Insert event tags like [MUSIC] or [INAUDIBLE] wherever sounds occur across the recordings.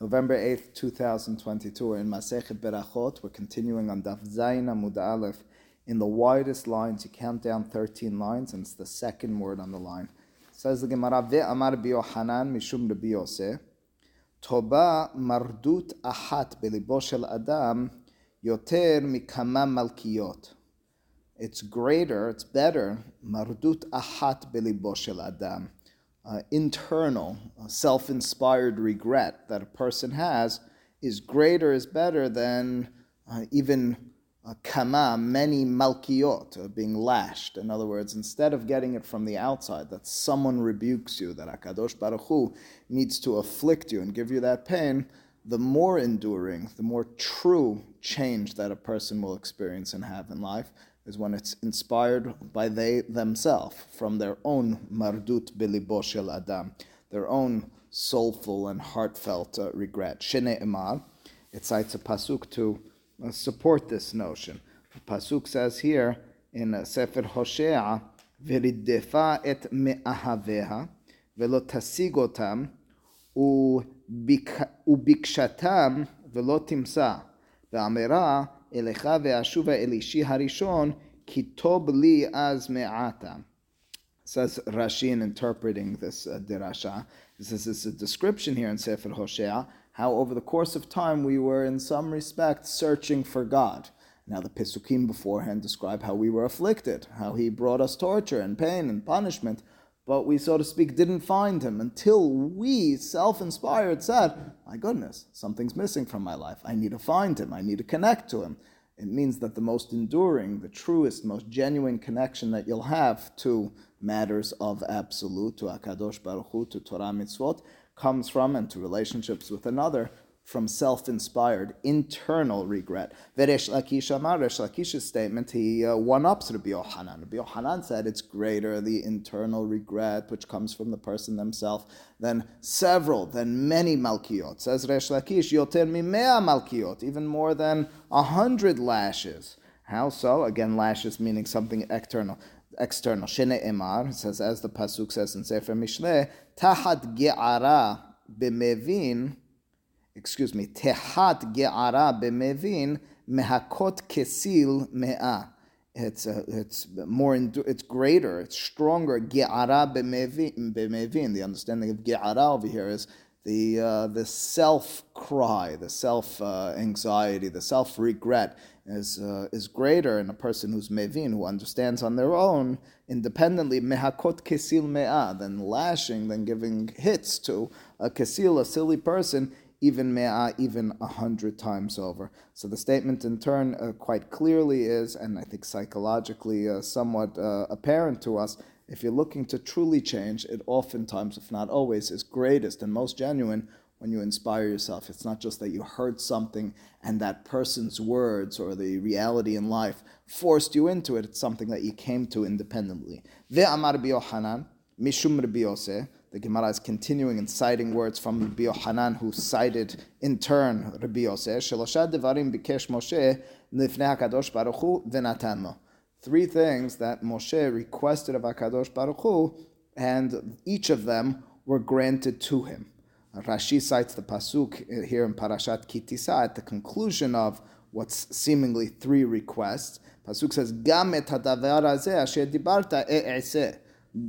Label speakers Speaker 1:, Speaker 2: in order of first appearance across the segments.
Speaker 1: November 8th, 2022. We're in Masechet Berachot. We're continuing on Daf Zayin Amud Aleph. In the widest lines, you count down 13 lines, and it's the second word on the line. says the Gemara, Ve'amar biyohanan mishum Rabbi. Toba mardut ahat belibo shel adam yoter mikama malkiyot. It's greater, it's better, mardut ahat belibo shel adam uh, internal, uh, self inspired regret that a person has is greater, is better than uh, even kama, many malkiot, uh, being lashed. In other words, instead of getting it from the outside, that someone rebukes you, that Akadosh Baruch Hu needs to afflict you and give you that pain, the more enduring, the more true change that a person will experience and have in life is when it's inspired by they themselves from their own mardut bilibo shel adam, their own soulful and heartfelt uh, regret. Shene emar, it cites a pasuk to uh, support this notion. The pasuk says here in uh, Sefer Hosea, "V'riddefa et me'ahaveha velo tasigotam ubikshatam velo timsa ve'amera Elecha ve'ashuva elishi harishon kitob li az me'ata. Says Rashi in interpreting this uh, dirasha. This is a description here in Sefer Hosea how over the course of time we were in some respect searching for God. Now the Pesukim beforehand describe how we were afflicted, how he brought us torture and pain and punishment, but we, so to speak, didn't find him until we, self inspired, said, My goodness, something's missing from my life. I need to find him. I need to connect to him. It means that the most enduring, the truest, most genuine connection that you'll have to matters of absolute, to Akadosh Baruch Hu, to Torah mitzvot, comes from, and to relationships with another, from self-inspired internal regret. Veresh Lakish Amar, Resh Lakish's statement, he uh, one-ups Rabbi Yohanan. Rabbi Yohanan said it's greater, the internal regret, which comes from the person themselves, than several, than many Malkiot. Says Resh Lakish, Yoter Mimea Malkiot, even more than a hundred lashes. How so? Again, lashes meaning something external. External. Shene Emar says, as the pasuk says in Sefer Mishle, Tahat Ge'ara b'mevin excuse me, tehat ge'ara b'mevin mehakot kesil me'ah. It's uh, it's more it's greater, it's stronger. Ge'ara b'mevin. The understanding of ge'ara over here is the uh, the self cry, the self uh, anxiety, the self regret is is greater in a person who's mevin, who understands on their own independently mehakot kesil me'ah, than lashing, than giving hits to a kesil, a silly person even me'ah, even a hundred times over. So the statement in turn uh, quite clearly is, and I think psychologically uh, somewhat uh, apparent to us, if you're looking to truly change, it oftentimes, if not always, is greatest and most genuine when you inspire yourself. It's not just that you heard something and that person's words or the reality in life forced you into it. It's something that you came to independently. Ve'amar mishum the Gemara is continuing and citing words from Rabbi Yohanan, who cited in turn Rabbi Yosef. Devarim bikesh Moshe Hakadosh Baruch Hu Three things that Moshe requested of Hakadosh Baruch Hu, and each of them were granted to him. Rashi cites the pasuk here in Parashat Ki Tisa at the conclusion of what's seemingly three requests. Pasuk says, "Gam et hadavar asher dibarta e'eseh."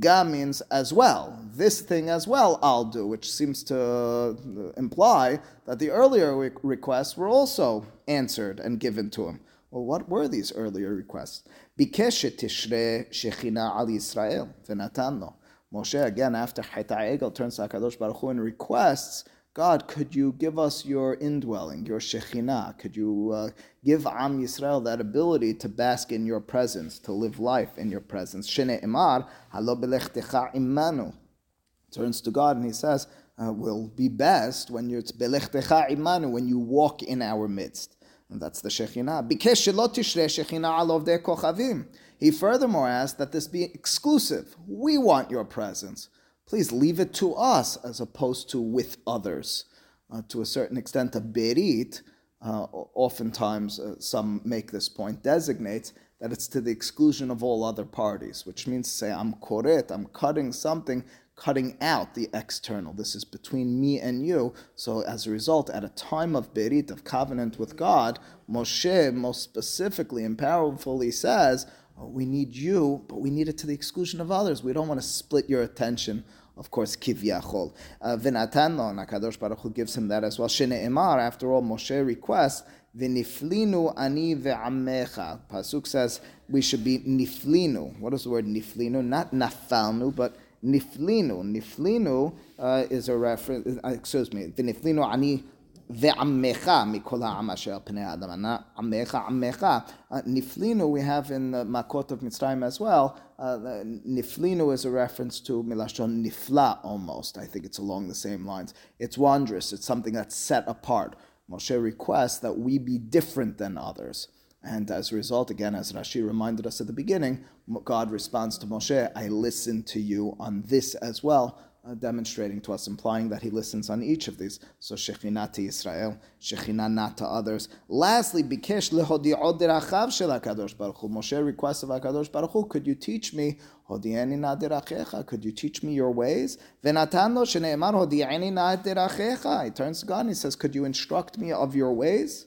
Speaker 1: Ga means as well. This thing as well I'll do, which seems to uh, imply that the earlier requests were also answered and given to him. Well, what were these earlier requests? Bikesh tishre shechina al Yisrael v'natan Moshe again after Chayta Egel turns to Hakadosh Baruch Hu and requests God, could you give us your indwelling, your Shekhinah? Could you uh, give Am Yisrael that ability to bask in your presence, to live life in your presence? Shene Imar, halo imanu. Turns to God and he says, uh, will be best when you're belechtecha imanu, when you walk in our midst. And that's the Shekhinah. Bikesh shelot tishre Shekhinah alov de kochavim. He furthermore asked that this be exclusive. We want your presence please leave it to us as opposed to with others. Uh, to a certain extent, a berit, uh, oftentimes uh, some make this point, designates that it's to the exclusion of all other parties, which means to say, I'm koret, I'm cutting something cutting out the external. This is between me and you. So as a result, at a time of berit, of covenant with God, Moshe most specifically and powerfully says, we need you, but we need it to the exclusion of others. We don't want to split your attention. Of course, kivyachol. Uh, V'natan lo, Nakadosh Baruch Hu gives him that as well. Emar, after all, Moshe requests, V'niflinu ani ve'amecha. Pasuk says we should be niflinu. What is the word niflinu? Not nafalnu, but niflinu. Niflinu uh, is a reference, uh, excuse me, v'niflinu ani ve'amecha mikol asher pnei adam. Not amecha, amecha. Uh, we have in the Makot of Mitzrayim as well. Uh, is a reference to milashon nifla almost. I think it's along the same lines. It's wondrous. It's something that's set apart. Moshe requests that we be different than others. And as a result, again, as Rashi reminded us at the beginning, God responds to Moshe, I listen to you on this as well, uh, demonstrating to us, implying that he listens on each of these. So Shekhinah to Israel, Shekhinah not to others. Lastly, Bikesh lehodi'od derachav shel HaKadosh Baruch Hu. Moshe requests of HaKadosh Baruch Hu, could you teach me, hodi'eni na derachecha, could you teach me your ways? Venatan lo shene'emar hodi'eni na derachecha. He turns to God and he says, could you instruct me of your ways?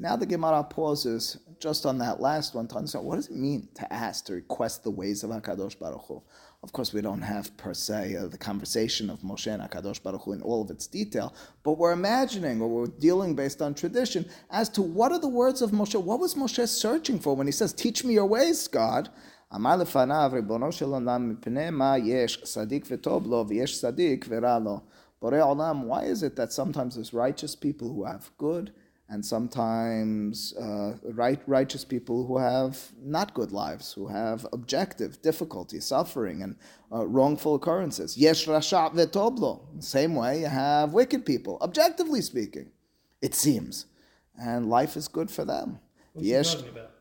Speaker 1: Now the Gemara pauses just on that last one to understand what does it mean to ask, to request the ways of HaKadosh Baruch Hu. Of course, we don't have per se uh, the conversation of Moshe and HaKadosh Baruch Hu in all of its detail, but we're imagining or we're dealing based on tradition as to what are the words of Moshe. What was Moshe searching for when he says, Teach me your ways, God? אמר לפניו, ריבונו של עולם, מפני מה יש צדיק וטוב לו ויש צדיק ורע לו. בורא עולם, why is it that sometimes there's righteous people who have good and sometimes uh, right, righteous people who have not good lives, who have objective difficulty, suffering, and uh, wrongful occurrences. Yesh rasha vetoblo. Same way, you have wicked people, objectively speaking, it seems. And life is good for them.
Speaker 2: What's about?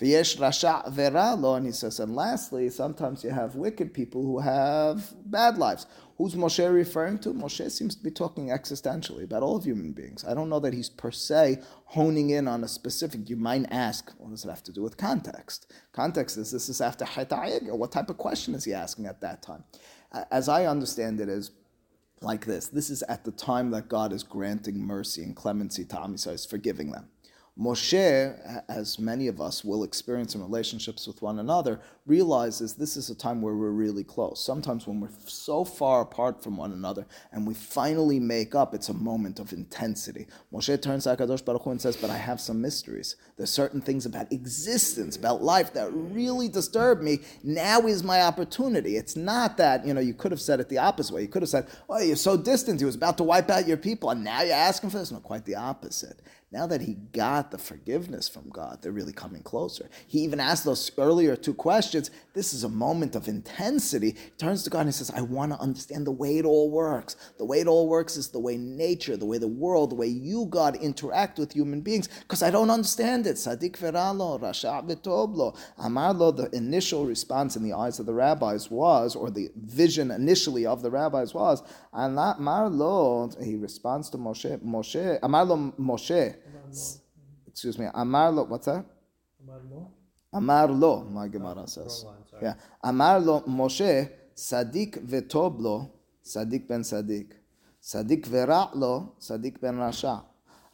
Speaker 1: V'yesh rasha and he says, and lastly, sometimes you have wicked people who have bad lives. Who's Moshe referring to? Moshe seems to be talking existentially about all of human beings. I don't know that he's per se honing in on a specific. You might ask, what does it have to do with context? Context is this is after Chet What type of question is he asking at that time? As I understand it, is like this. This is at the time that God is granting mercy and clemency to Am Yisrael, is forgiving them. Moshe, as many of us will experience in relationships with one another, realizes this is a time where we're really close. Sometimes when we're so far apart from one another and we finally make up, it's a moment of intensity. Moshe turns to HaKadosh Baruch Hu and says, but I have some mysteries. There's certain things about existence, about life that really disturb me. Now is my opportunity. It's not that, you know, you could have said it the opposite way. You could have said, oh, you're so distant. He was about to wipe out your people and now you're asking for this. No, quite the opposite. Now that he got the forgiveness from God, they're really coming closer. He even asked those earlier two questions. This is a moment of intensity. He turns to God and he says, I want to understand the way it all works. The way it all works is the way nature, the way the world, the way you, God, interact with human beings, because I don't understand it. Sadiq veralo, rasha betoblo. Amarlo, the initial response in the eyes of the rabbis was, or the vision initially of the rabbis was, Amarlo, he responds to Moshe, Moshe, Amarlo Moshe, excuse me, Amar lo, what's that?
Speaker 2: Amar lo?
Speaker 1: Amar lo, my Gemara says. Yeah. Amar lo Moshe, Sadik vetob lo, Sadik ben Sadik. Sadik vera lo, Sadik ben Rasha.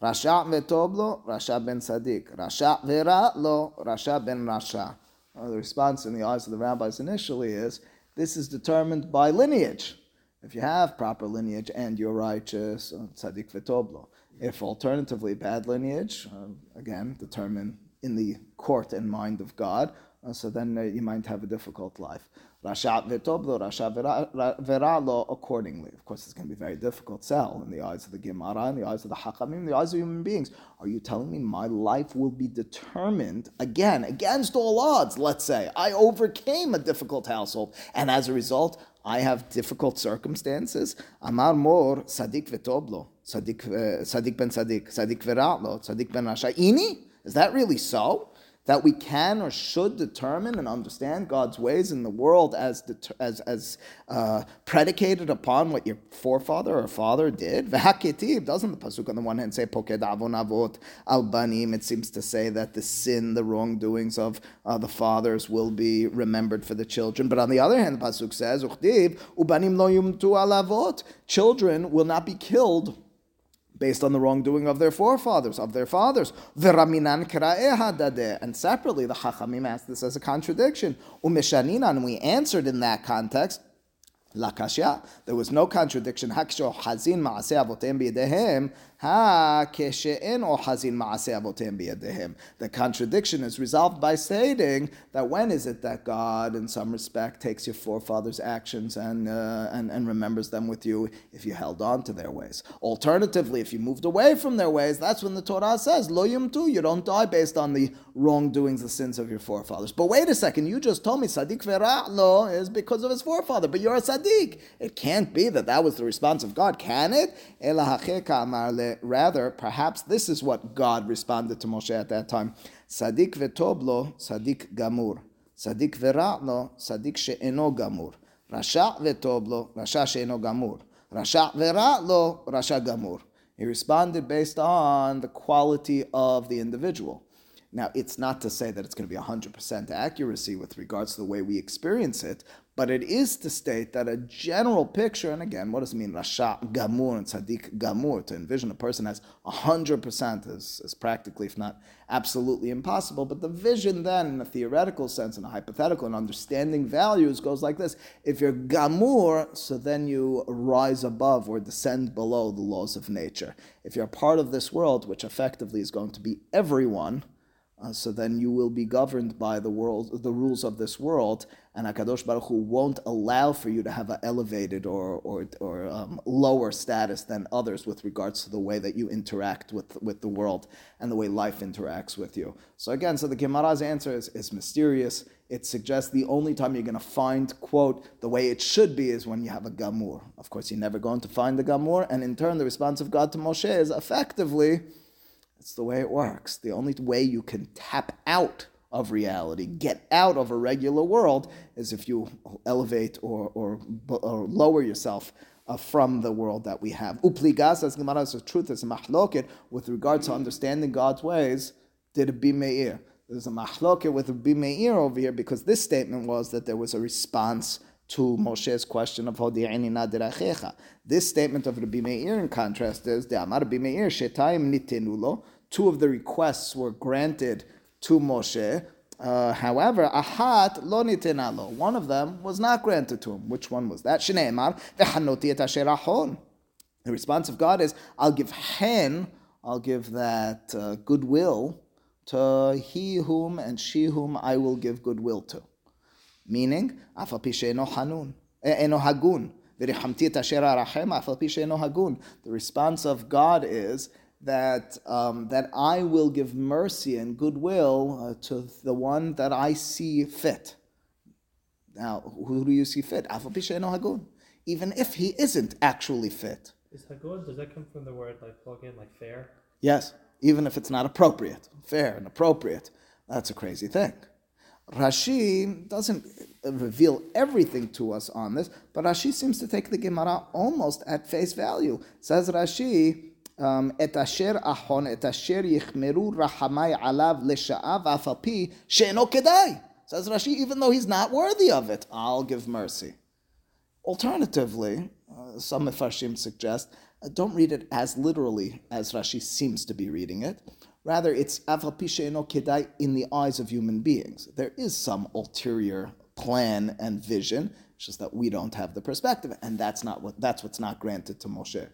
Speaker 1: Rasha vetob lo, Rasha ben Sadik. Rasha vera lo, Rasha ben Rasha. Well, the response in the eyes of the rabbis initially is this is determined by lineage. If you have proper lineage and you're righteous, tzaddik v'toblo. If alternatively bad lineage, uh, again, determined in the court and mind of God, uh, so then uh, you might have a difficult life. Rasha rasha accordingly. Of course, it's going to be very difficult sell in the eyes of the Gemara, in the eyes of the Hakamim, in the eyes of human beings. Are you telling me my life will be determined, again, against all odds, let's say? I overcame a difficult household, and as a result, I have difficult circumstances. Amar mor sadik vetoblo, sadik uh, sadik ben sadik, sadik veratlo, sadik ben rasha. Ini, is that really so? that we can or should determine and understand God's ways in the world as as as uh, predicated upon what your forefather or father did. [LAUGHS] Doesn't the pasuk on the one hand say poked avon al banim? It seems to say that the sin, the wrongdoings of uh, the fathers will be remembered for the children. But on the other hand, the pasuk says uchtiv ubanim lo yumtu al avot. Children will not be killed based on the wrongdoing of their forefathers, of their fathers. And separately, the Chachamim asked this as a contradiction. And we answered in that context, Lakashya. There was no contradiction. Haksho hazin maaseh avotem biyedehem. The contradiction is resolved by stating that when is it that God, in some respect, takes your forefathers' actions and, uh, and, and remembers them with you if you held on to their ways. Alternatively, if you moved away from their ways, that's when the Torah says, lo yumtu, you don't die based on the wrongdoings, the sins of your forefathers. But wait a second, you just told me Sadiq Vera'lo is because of his forefather, but you're a Sadiq. It can't be that that was the response of God, can it? Rather, perhaps this is what God responded to Moshe at that time. Sadiq vetoblo, Sadiq gamur. Sadiq vera'lo, Sadiq she'eno gamur. Rasha vetoblo, Rasha she'eno gamur. Rasha vera'lo, Rasha gamur. He responded based on the quality of the individual. Now, it's not to say that it's going to be 100% accuracy with regards to the way we experience it, but it is to state that a general picture, and again, what does it mean, Rasha Gamur and Sadiq Gamur? To envision a person as 100% is, is practically, if not absolutely impossible, but the vision then, in a theoretical sense, in a hypothetical and understanding values, goes like this. If you're Gamur, so then you rise above or descend below the laws of nature. If you're part of this world, which effectively is going to be everyone, uh, so then you will be governed by the world, the rules of this world, and Hakadosh Baruch Hu won't allow for you to have an elevated or or, or um, lower status than others with regards to the way that you interact with with the world and the way life interacts with you. So again, so the Gemara's answer is, is mysterious. It suggests the only time you're going to find quote the way it should be is when you have a gamur. Of course, you're never going to find the gamur, and in turn, the response of God to Moshe is effectively it's the way it works. The only way you can tap out of reality, get out of a regular world, is if you elevate or, or, or lower yourself uh, from the world that we have. Upligas, as Gemara says, truth is a with regard to understanding God's ways, did it be meir? There's a mahloket with a be meir over here because this statement was that there was a response to Moshe's question of Hodi'ini nadirachecha. This statement of Rabbi Meir, in contrast, is the Amar Rabbi Meir nitenulo. Two of the requests were granted to Moshe. Uh, however, ahat lo nitenalo. One of them was not granted to him. Which one was that? Shneimar v'hanoti et asher. The response of God is, I'll give hen, I'll give that uh, goodwill to he whom and she whom I will give goodwill to Meaning, אף על פי שאינו חנון, אינו הגון, וריחמתי את אשר ארחם, אף על פי שאינו הגון. The response of God is that, um, that I will give mercy and goodwill uh, to the one that I see fit. Now, who do you see fit? אף על פי שאינו הגון. Even if he isn't actually fit.
Speaker 2: Is Hagod, does that come from the word like plug in, like fair?
Speaker 1: Yes, even if it's not appropriate, fair and appropriate. That's a crazy thing. Rashi doesn't reveal everything to us on this, but Rashi seems to take the Gemara almost at face value. Says Rashi, את אשר אחון, את אשר יחמרו רחמי עליו לשעה ואף על פי שאינו כדאי. Says Rashi, even though he's not worthy of it, I'll give mercy. Alternatively, uh, some Mefarshim suggest, uh, don't read it as literally as Rashi seems to be reading it. Rather, it's aval no kedai in the eyes of human beings. There is some ulterior plan and vision, it's just that we don't have the perspective, and that's not what that's what's not granted to Moshe.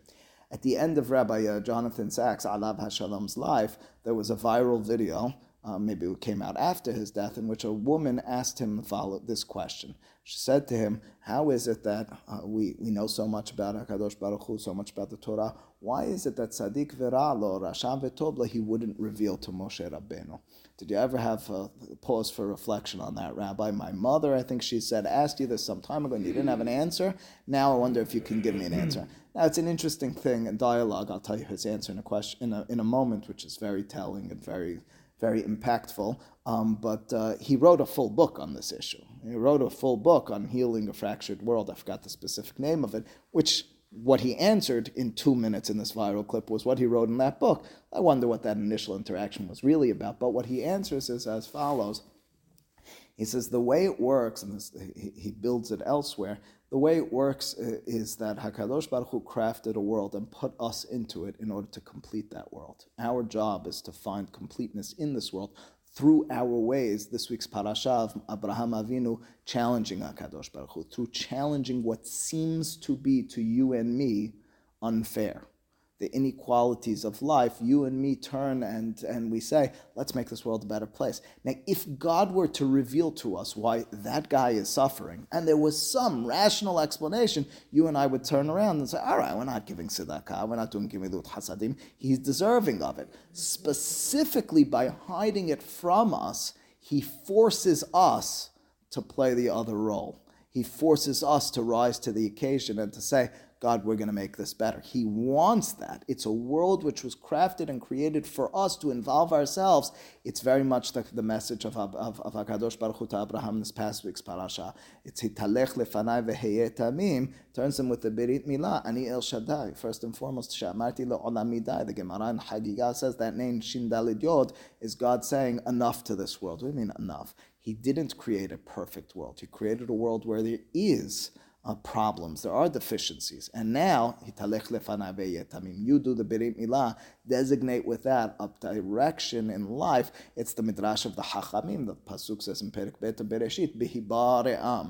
Speaker 1: At the end of Rabbi uh, Jonathan Sacks, Alav Hashalom's life, there was a viral video uh, maybe it came out after his death, in which a woman asked him follow this question. She said to him, "How is it that uh, we, we know so much about Hakadosh Baruch Hu, so much about the Torah? Why is it that Tzaddik Veralo, Rasha Vetobla, he wouldn't reveal to Moshe Rabbeinu?" Did you ever have a pause for reflection on that, Rabbi? My mother, I think she said, asked you this some time ago and you didn't have an answer. Now I wonder if you can give me an answer. [CLEARS THROAT] Now it's an interesting thing in dialogue. I'll tell you his answer in a question in a, in a moment, which is very telling and very very impactful. Um, but uh, he wrote a full book on this issue. He wrote a full book on healing a fractured world. I forgot the specific name of it, which what he answered in two minutes in this viral clip was what he wrote in that book. I wonder what that initial interaction was really about. But what he answers is as follows. He says the way it works, and this, he, he builds it elsewhere. The way it works uh, is that Hakadosh Baruch Hu crafted a world and put us into it in order to complete that world. Our job is to find completeness in this world through our ways. This week's parasha of Abraham Avinu challenging Hakadosh Baruch Hu through challenging what seems to be to you and me unfair the inequalities of life, you and me turn and, and we say, let's make this world a better place. Now, if God were to reveal to us why that guy is suffering, and there was some rational explanation, you and I would turn around and say, all right, we're not giving tzedakah, we're not doing gimilut hasadim, he's deserving of it. Specifically, by hiding it from us, he forces us to play the other role. He forces us to rise to the occasion and to say, God, we're going to make this better. He wants that. It's a world which was crafted and created for us to involve ourselves. It's very much the, the message of, of, of HaKadosh Baruch Hu to Abraham this past week's parasha. It's Hitalech lefanai v'heyeh turns him with the Berit Milah, Ani El Shaddai. First and foremost, Sha'amarti le'olamidai. The Gemara in Hagigah says that name, Shin Dalid Yod, is God saying enough to this world. What do you mean enough? He didn't create a perfect world. He created a world where there is uh, problems, there are deficiencies. And now, you do the Berit Milah, designate with that a direction in life. It's the Midrash of the Hachamim, the Pasuk says in Perik Bet Bereshit.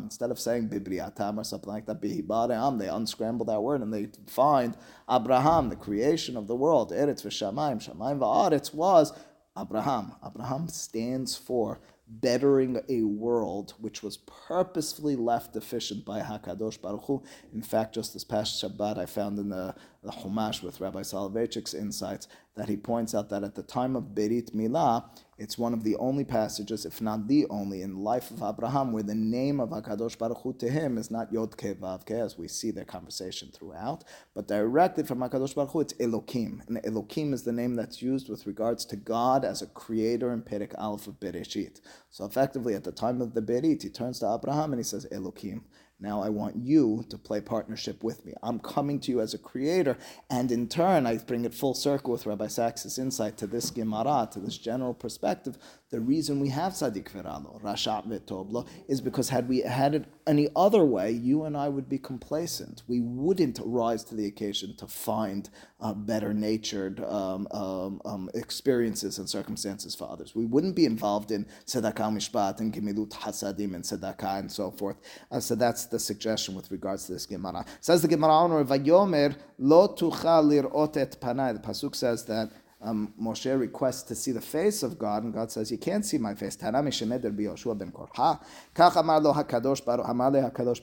Speaker 1: Instead of saying Bibriatam or something like that, Bihibare'am, they unscramble that word and they find Abraham, the creation of the world. Eretz v'shamayim, shamayim v'aretz was Abraham. Abraham stands for bettering a world which was purposefully left deficient by Hakadosh Baruch Hu. In fact, just this past Shabbat, I found in the, the Chumash with Rabbi Soloveitchik's insights that he points out that at the time of Berit Milah, it's one of the only passages, if not the only, in the life of Abraham where the name of Hakadosh Baruch Hu to him is not Yod Vav as we see their conversation throughout, but directly from Hakadosh Baruch Hu, it's Elokim, and Elokim is the name that's used with regards to God as a creator in Perek Aleph of Bereshit. So effectively, at the time of the Berit, he turns to Abraham and he says Elokim. Now I want you to play partnership with me. I'm coming to you as a creator, and in turn, I bring it full circle with Rabbi Sacks's insight to this Gemara, to this general perspective. The reason we have Sadiq Veralo, Rashat Vetoblo, is because had we had it any other way, you and I would be complacent. We wouldn't rise to the occasion to find uh, better natured um, um, um, experiences and circumstances for others. We wouldn't be involved in Tzedakah Mishpat and Gemilut Hasadim and Tzedakah and so forth. Uh, so that's the suggestion with regards to this Gemara. Says the Gemara on Vayomer, Lo tucha lirot et panai. The Pasuk says that um, Moshe requests to see the face of God, and God says, "You can't see my face." Tana misheneder biyoshua ben korha. Kach amar lo hakadosh baruch amar le hakadosh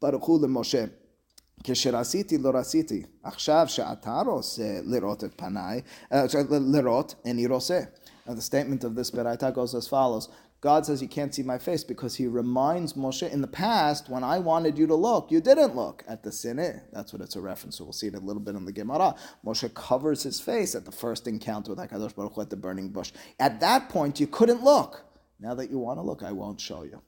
Speaker 1: baruch hu למשה. כשרציתי לא רציתי, עכשיו שאתה רוצה לראות את פניי, לראות, איני רוצה. The statement of this Beraita goes as follows. God says you can't see my face because he reminds Moshe in the past when I wanted you to look, you didn't look at the sineh. That's what it's a reference to. We'll see it a little bit in the Gemara. Moshe covers his face at the first encounter with Hakadosh Baruch Hu at the burning bush. At that point, you couldn't look. Now that you want to look, I won't show you.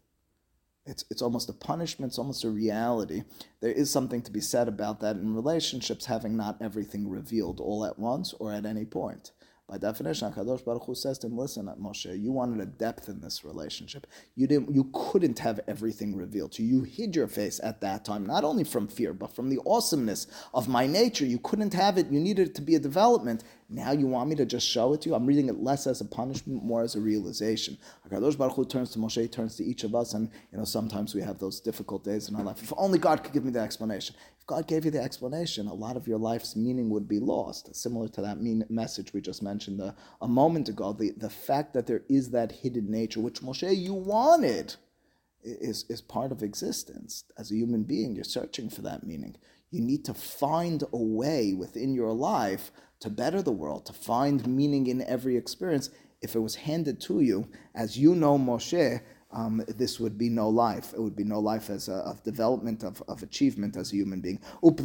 Speaker 1: It's, it's almost a punishment, it's almost a reality. There is something to be said about that in relationships, having not everything revealed all at once or at any point. By definition, Hakadosh Baruch Hu says to him, "Listen, Moshe, you wanted a depth in this relationship. You didn't. You couldn't have everything revealed to you. You hid your face at that time, not only from fear, but from the awesomeness of my nature. You couldn't have it. You needed it to be a development. Now you want me to just show it to you? I'm reading it less as a punishment, more as a realization. Hakadosh Baruch Hu turns to Moshe, turns to each of us, and you know sometimes we have those difficult days in our life. If only God could give me the explanation. God gave you the explanation, a lot of your life's meaning would be lost. Similar to that mean message we just mentioned a, a moment ago, the, the fact that there is that hidden nature, which Moshe, you wanted, is, is part of existence. As a human being, you're searching for that meaning. You need to find a way within your life to better the world, to find meaning in every experience. If it was handed to you, as you know, Moshe, um, this would be no life. It would be no life as a of development of, of achievement as a human being. The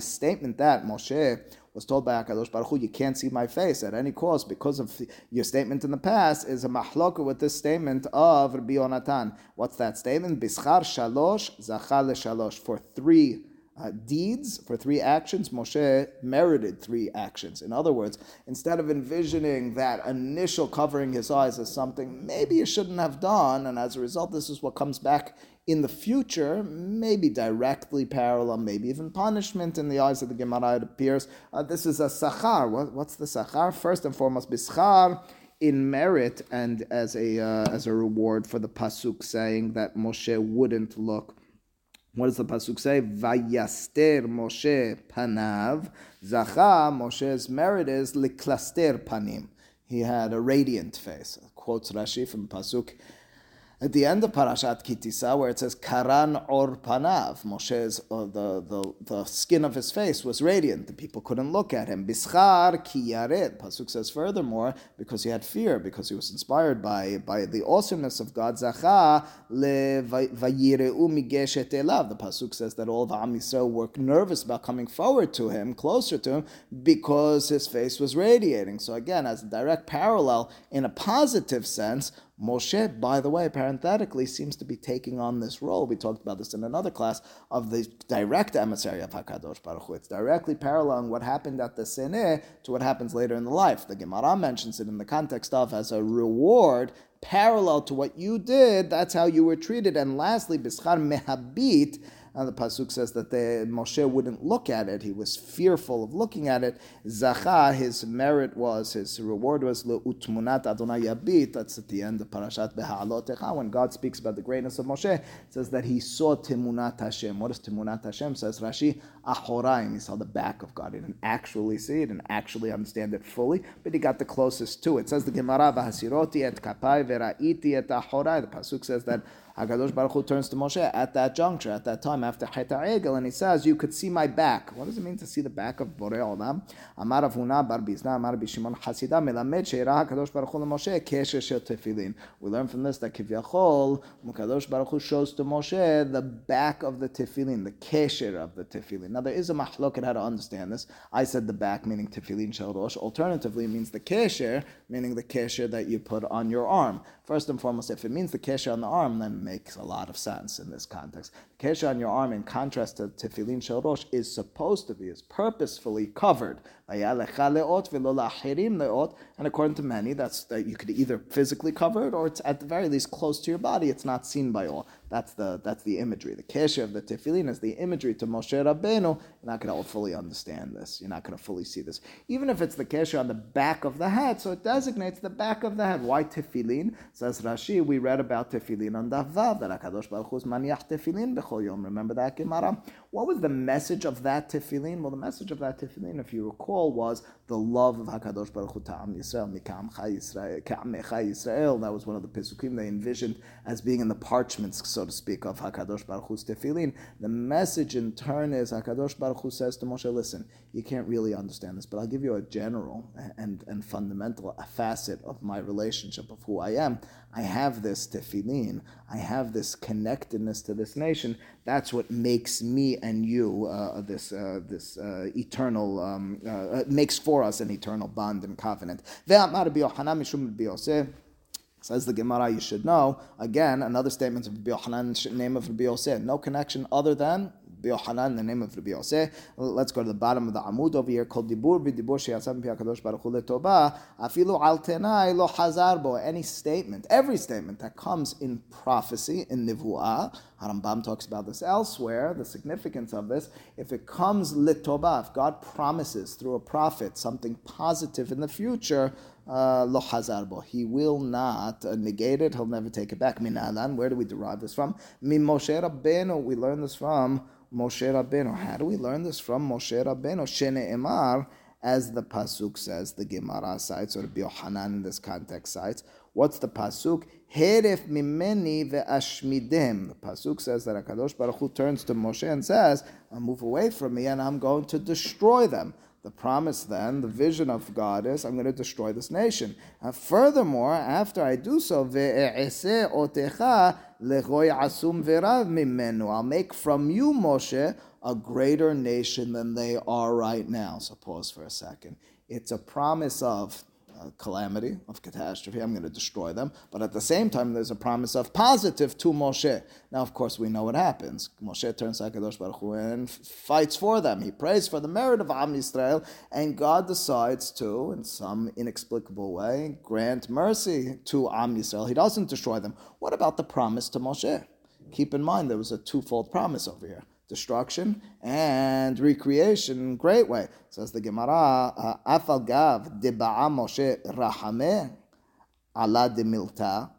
Speaker 1: statement that Moshe was told by Hakadosh Baruch Hu, "You can't see my face at any cost because of your statement in the past," is a mahloka with this statement of Rabbi Yonatan. What's that statement? Bischar shalosh zachal shalosh for three uh, deeds, for three actions, Moshe merited three actions. In other words, instead of envisioning that initial covering his eyes as something maybe you shouldn't have done, and as a result, this is what comes back in the future, maybe directly parallel, maybe even punishment in the eyes of the Gemara, it appears. Uh, this is a sachar. What, what's the sachar? First and foremost, bischar in merit and as a uh, as a reward for the pasuk saying that Moshe wouldn't look what does the pasuk say? Vayaster Moshe panav. Zacha Moshe's merit is liklaster panim. He had a radiant face. Quotes Rashi from pasuk at the end of Parashat Ki Tisa, where it says Karan or Panav, Moshe's uh, the, the the skin of his face was radiant. The people couldn't look at him. Bischar ki yared. Pasuk says furthermore, because he had fear, because he was inspired by by the awesomeness of God. Zacha le. The pasuk says that all the Am Yisrael were nervous about coming forward to him, closer to him, because his face was radiating. So again, as a direct parallel, in a positive sense Moshe, by the way, parenthetically, seems to be taking on this role. We talked about this in another class of the direct emissary of Hakadosh Baruch Hu. It's directly paralleling what happened at the Sineh to what happens later in the life. The Gemara mentions it in the context of as a reward parallel to what you did. That's how you were treated. And lastly, Bischar Mehabit and the pasuk says that the, Moshe wouldn't look at it; he was fearful of looking at it. Zacha, his merit was, his reward was leutmunat Adonai Yabit. That's at the end of Parashat Beha'alotecha. When God speaks about the greatness of Moshe, says that he saw Timunat Hashem. What is Timunat Hashem? Says Rashi, Ahoraim. He saw the back of God. He didn't actually see it and actually understand it fully, but he got the closest to it. says the Gemara, Vahasiroti et kapai veraiti et ahorai. The pasuk says that Hakadosh Baruch Hu turns to Moshe at that juncture, at that time after Chet Egel, and he says, "You could see my back." What does it mean to see the back of Borei Olam? Amar Avuna Bar Bizna Amar Bishimon Hasidah Melamed Sheira Hakadosh Baruch Hu Moshe Kesher Shel Tefillin. We learn from this that Kivyachol Hakadosh Baruch Hu shows to Moshe the back of the Tefillin, the Kesher of the Tefillin. Now there is a mahloket how to understand this. I said the back meaning Tefillin Shel Rosh. Alternatively, it means the Kesher meaning the Kesher that you put on your arm. First and foremost, if it means the Kesher on the arm, then makes a lot of sense in this context. The kesha on your arm, in contrast to tefillin shel rosh, is supposed to be, is purposefully covered. And according to many, that's that you could either physically cover it or it's at the very least close to your body. It's not seen by all. That's the that's the imagery. The kesher of the tefillin is the imagery to Moshe Rabbeinu. You're not going to fully understand this. You're not going to fully see this. Even if it's the kesher on the back of the head, so it designates the back of the head. Why tefillin? Says Rashi. We read about tefillin on Daf Vav that Hakadosh Baruch Hu is maniach tefillin bechol yom. Remember that Gemara? What was the message of that tefillin? Well, the message of that tefillin, if you recall, was the love of Hakadosh Baruch Hu Ta'am Yisrael, Mikam Yisrael, Yisrael. That was one of the Pesukim they envisioned as being in the parchments, so to speak, of Hakadosh Baruch Hu's tefillin. The message in turn is Hakadosh Baruch Hu says to Moshe, "Listen, you can't really understand this, but I'll give you a general and and fundamental a facet of my relationship of who I am. I have this tefillin. I have this connectedness to this nation. That's what makes me and you uh, this uh, this uh, eternal um, uh, makes for us an eternal bond and covenant. Says the Gemara, you should know. Again, another statement of Rabbi Yochanan, name of Rabbi Yosef. No connection other than Rabbi Yochanan, the name of Rabbi Yosef. Let's go to the bottom of the Amud over here. Called Dibur v'Dibur sheyatzam pi HaKadosh Baruch Hu letoba. Afilu al tenai lo hazar bo. Any statement, every statement that comes in prophecy, in Nivu'ah, Harambam talks about this elsewhere, the significance of this. If it comes litoba, if God promises through a prophet something positive in the future, uh, lo hazarbo. He will not uh, negate it. He'll never take it back. Minalan. Where do we derive this from? Min Moshe Rabbeinu. We learn this from Moshe Rabbeinu. How do we learn this from Moshe Rabbeinu? Shene Emar, as the pasuk says, the Gemara cites, or Yohanan in this context cites. What's the pasuk? Heref mimeni ve'ashmidem. The pasuk says that Hakadosh Baruch Hu turns to Moshe and says, "I'll move away from me, and I'm going to destroy them." The promise then, the vision of God is, I'm going to destroy this nation. And furthermore, after I do so, I'll make from you, Moshe, a greater nation than they are right now. So pause for a second. It's a promise of calamity, of catastrophe. I'm going to destroy them. But at the same time, there's a promise of positive to Moshe. Now, of course, we know what happens. Moshe turns to HaKadosh Baruch Hu and fights for them. He prays for the merit of Am Yisrael, and God decides to, in some inexplicable way, grant mercy to Am Yisrael. He doesn't destroy them. What about the promise to Moshe? Keep in mind, there was a twofold promise over here destruction and recreation great way. Says the Gemara, Afal Gav Deba'a Moshe Rahame Ala de Milta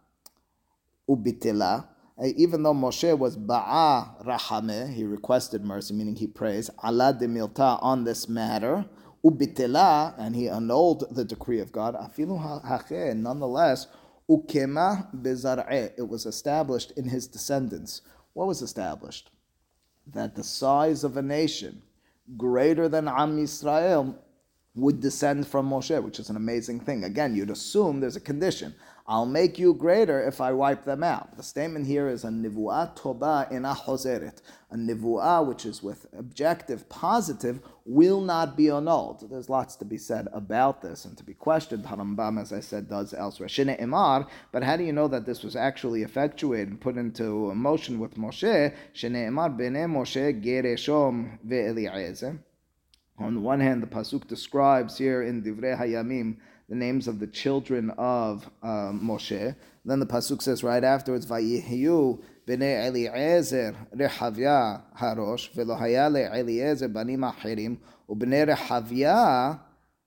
Speaker 1: Ubitila. Even though Moshe was Ba'a Rahame, he requested mercy, meaning he prays, Allah de Milta on this matter, Ubitila, and he annulled the decree of God. Afilu Hache, nonetheless, Ukema Bezar'e, it was established in his descendants. What was established? That the size of a nation greater than Am Yisrael would descend from Moshe, which is an amazing thing. Again, you'd assume there's a condition. I'll make you greater if I wipe them out. The statement here is a nivu'ah toba ina hozeret. A nivu'ah, which is with objective, positive, will not be annulled. There's lots to be said about this and to be questioned. Harambam, as I said, does elsewhere. Shine imar, but how do you know that this was actually effectuated and put into motion with Moshe? Shine imar bene Moshe gereshom ve'eliezer. On the one hand, the pasuk describes here in Divrei Hayamim the names of the children of um, Moshe. Then the pasuk says right afterwards, "Vayihiyu bnei Eliezer rehavya harosh velo haya Eliezer banim achirim ubnei rehavya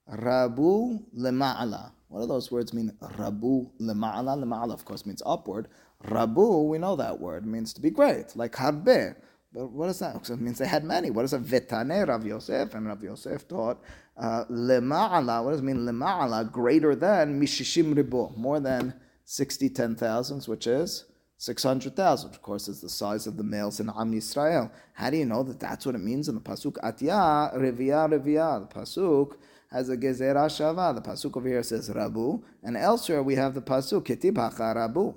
Speaker 1: rabu lema'ala." What do those words mean? Rabu lema'ala. Lema'ala, of course, means upward. Rabu, we know that word means to be great, like harbe. But what does that? So it means they had many. What does a vetane Rav Yosef and Rav Yosef taught uh, lema'ala, what does it mean lema'ala? Greater than mishishim ribo, more than 60 ten thousands, which is 600,000. Of course, it's the size of the males in Am Yisrael. How do you know that that's what it means in the Pasuk? Atya, Revia, Revia. The Pasuk has a Gezerah Shava. The Pasuk over here says Rabu. And elsewhere we have the Pasuk, Ketib Rabu.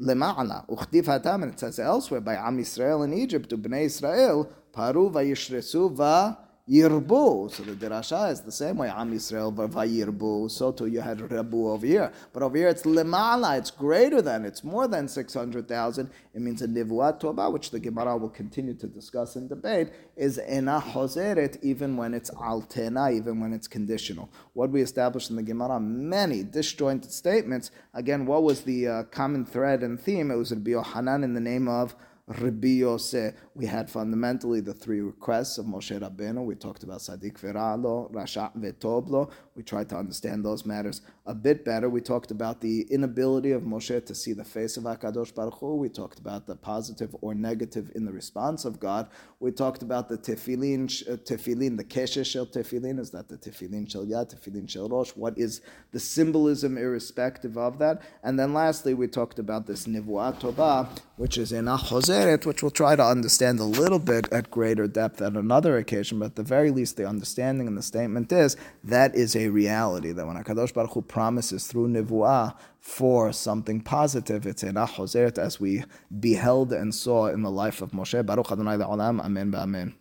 Speaker 1: Lema'ala. Uchtiv Hatam. And it says elsewhere by Am Yisrael in Egypt, to Bnei Israel, Paru vayishresu va Yirbu. So the Dirasha is the same way. Am Yisrael vayirbu. So too you had Rabu over here. But over here it's lemala. It's greater than. It's more than 600,000. It means a nivuat toba, which the Gemara will continue to discuss and debate, is ena hozeret, even when it's altena, even when it's conditional. What we established in the Gemara, many disjointed statements. Again, what was the uh, common thread and theme? It was Rabbi Yohanan in the name of Rabbi Yosef. We had fundamentally the three requests of Moshe Rabbeinu. We talked about Sadiq Veralo, Rasha Vetoblo. We tried to understand those matters a bit better. We talked about the inability of Moshe to see the face of Hakadosh Baruch Hu. We talked about the positive or negative in the response of God. We talked about the tefillin, uh, tefillin, the keshe shel tefillin. Is that the tefillin shel yad, tefillin shel rosh? What is the symbolism irrespective of that? And then lastly, we talked about this nivuat toba, which is in Ahozeret, which we'll try to understand a little bit at greater depth at another occasion. But at the very least, the understanding in the statement is that is a reality that when Hakadosh Baruch Hu promises through nivuah for something positive, it's in Ahozeret as we beheld and saw in the life of Moshe. Baruch Adonai olam Amen. Amen.